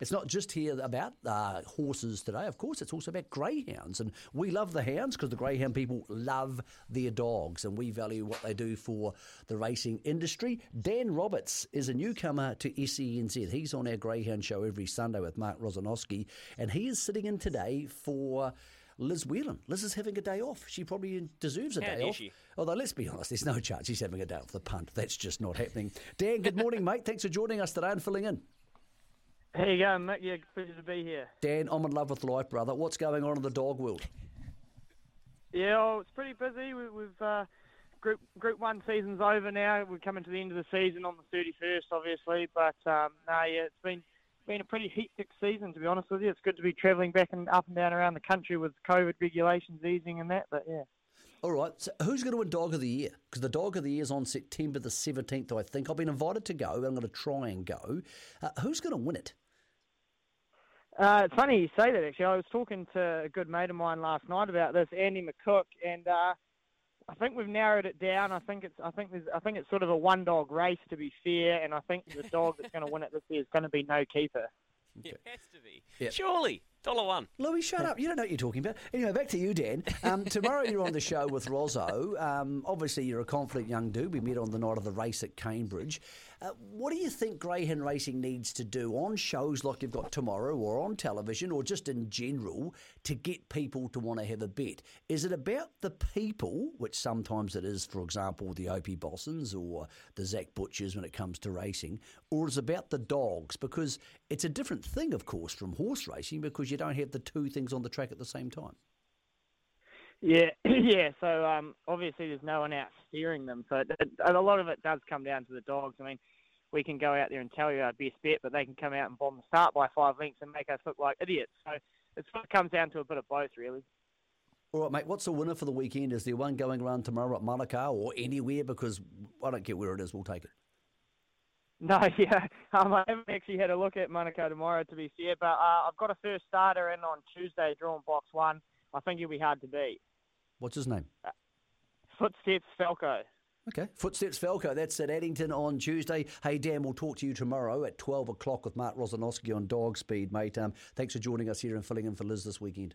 It's not just here about uh, horses today. Of course, it's also about greyhounds. And we love the hounds because the greyhound people love their dogs and we value what they do for the racing industry. Dan Roberts is a newcomer to SENZ. He's on our greyhound show every Sunday with Mark Rosanowski. And he is sitting in today for. Liz Whelan. Liz is having a day off. She probably deserves a How day off. she? Although, let's be honest, there's no chance she's having a day off the punt. That's just not happening. Dan, good morning, mate. Thanks for joining us today and filling in. How you going, Mick? Yeah, pleasure to be here. Dan, I'm in love with life, brother. What's going on in the dog world? Yeah, oh, it's pretty busy. We, we've uh, group Group One season's over now. We're coming to the end of the season on the 31st, obviously. But um, no, yeah, it's been been a pretty hectic season to be honest with you. It's good to be travelling back and up and down around the country with COVID regulations easing and that. But yeah. All right, so who's going to win Dog of the Year? Because the Dog of the Year is on September the 17th, I think. I've been invited to go. I'm going to try and go. Uh, who's going to win it? Uh, it's funny you say that. Actually, I was talking to a good mate of mine last night about this, Andy McCook, and uh, I think we've narrowed it down. I think it's I think there's I think it's sort of a one dog race to be fair, and I think the dog that's going to win it this year is going to be No Keeper. It has to be. Yeah. Surely. Dollar one. Louis, shut up. You don't know what you're talking about. Anyway, back to you, Dan. Um, tomorrow you're on the show with Rozzo. Um, obviously, you're a confident young dude. We met on the night of the race at Cambridge. Uh, what do you think greyhound racing needs to do on shows like you've got tomorrow or on television or just in general to get people to want to have a bet? Is it about the people, which sometimes it is, for example, the Opie Bossons or the Zach Butchers when it comes to racing, or is it about the dogs? Because it's a different thing, of course, from horse racing because you don't have the two things on the track at the same time. Yeah, yeah. So um, obviously, there's no one out steering them. So it, it, a lot of it does come down to the dogs. I mean, we can go out there and tell you our best bet, but they can come out and bomb the start by five lengths and make us look like idiots. So it sort of comes down to a bit of both, really. All right, mate, what's the winner for the weekend? Is there one going around tomorrow at Manukau or anywhere? Because I don't care where it is, we'll take it. No, yeah. Um, I haven't actually had a look at Manukau tomorrow, to be fair, but uh, I've got a first starter in on Tuesday, drawn box one. I think he'll be hard to beat. What's his name? Footsteps Falco. Okay. Footsteps Falco, that's at Addington on Tuesday. Hey, Dan, we'll talk to you tomorrow at 12 o'clock with Mark Rosanowski on Dog Speed, mate. Um, thanks for joining us here and filling in for Liz this weekend.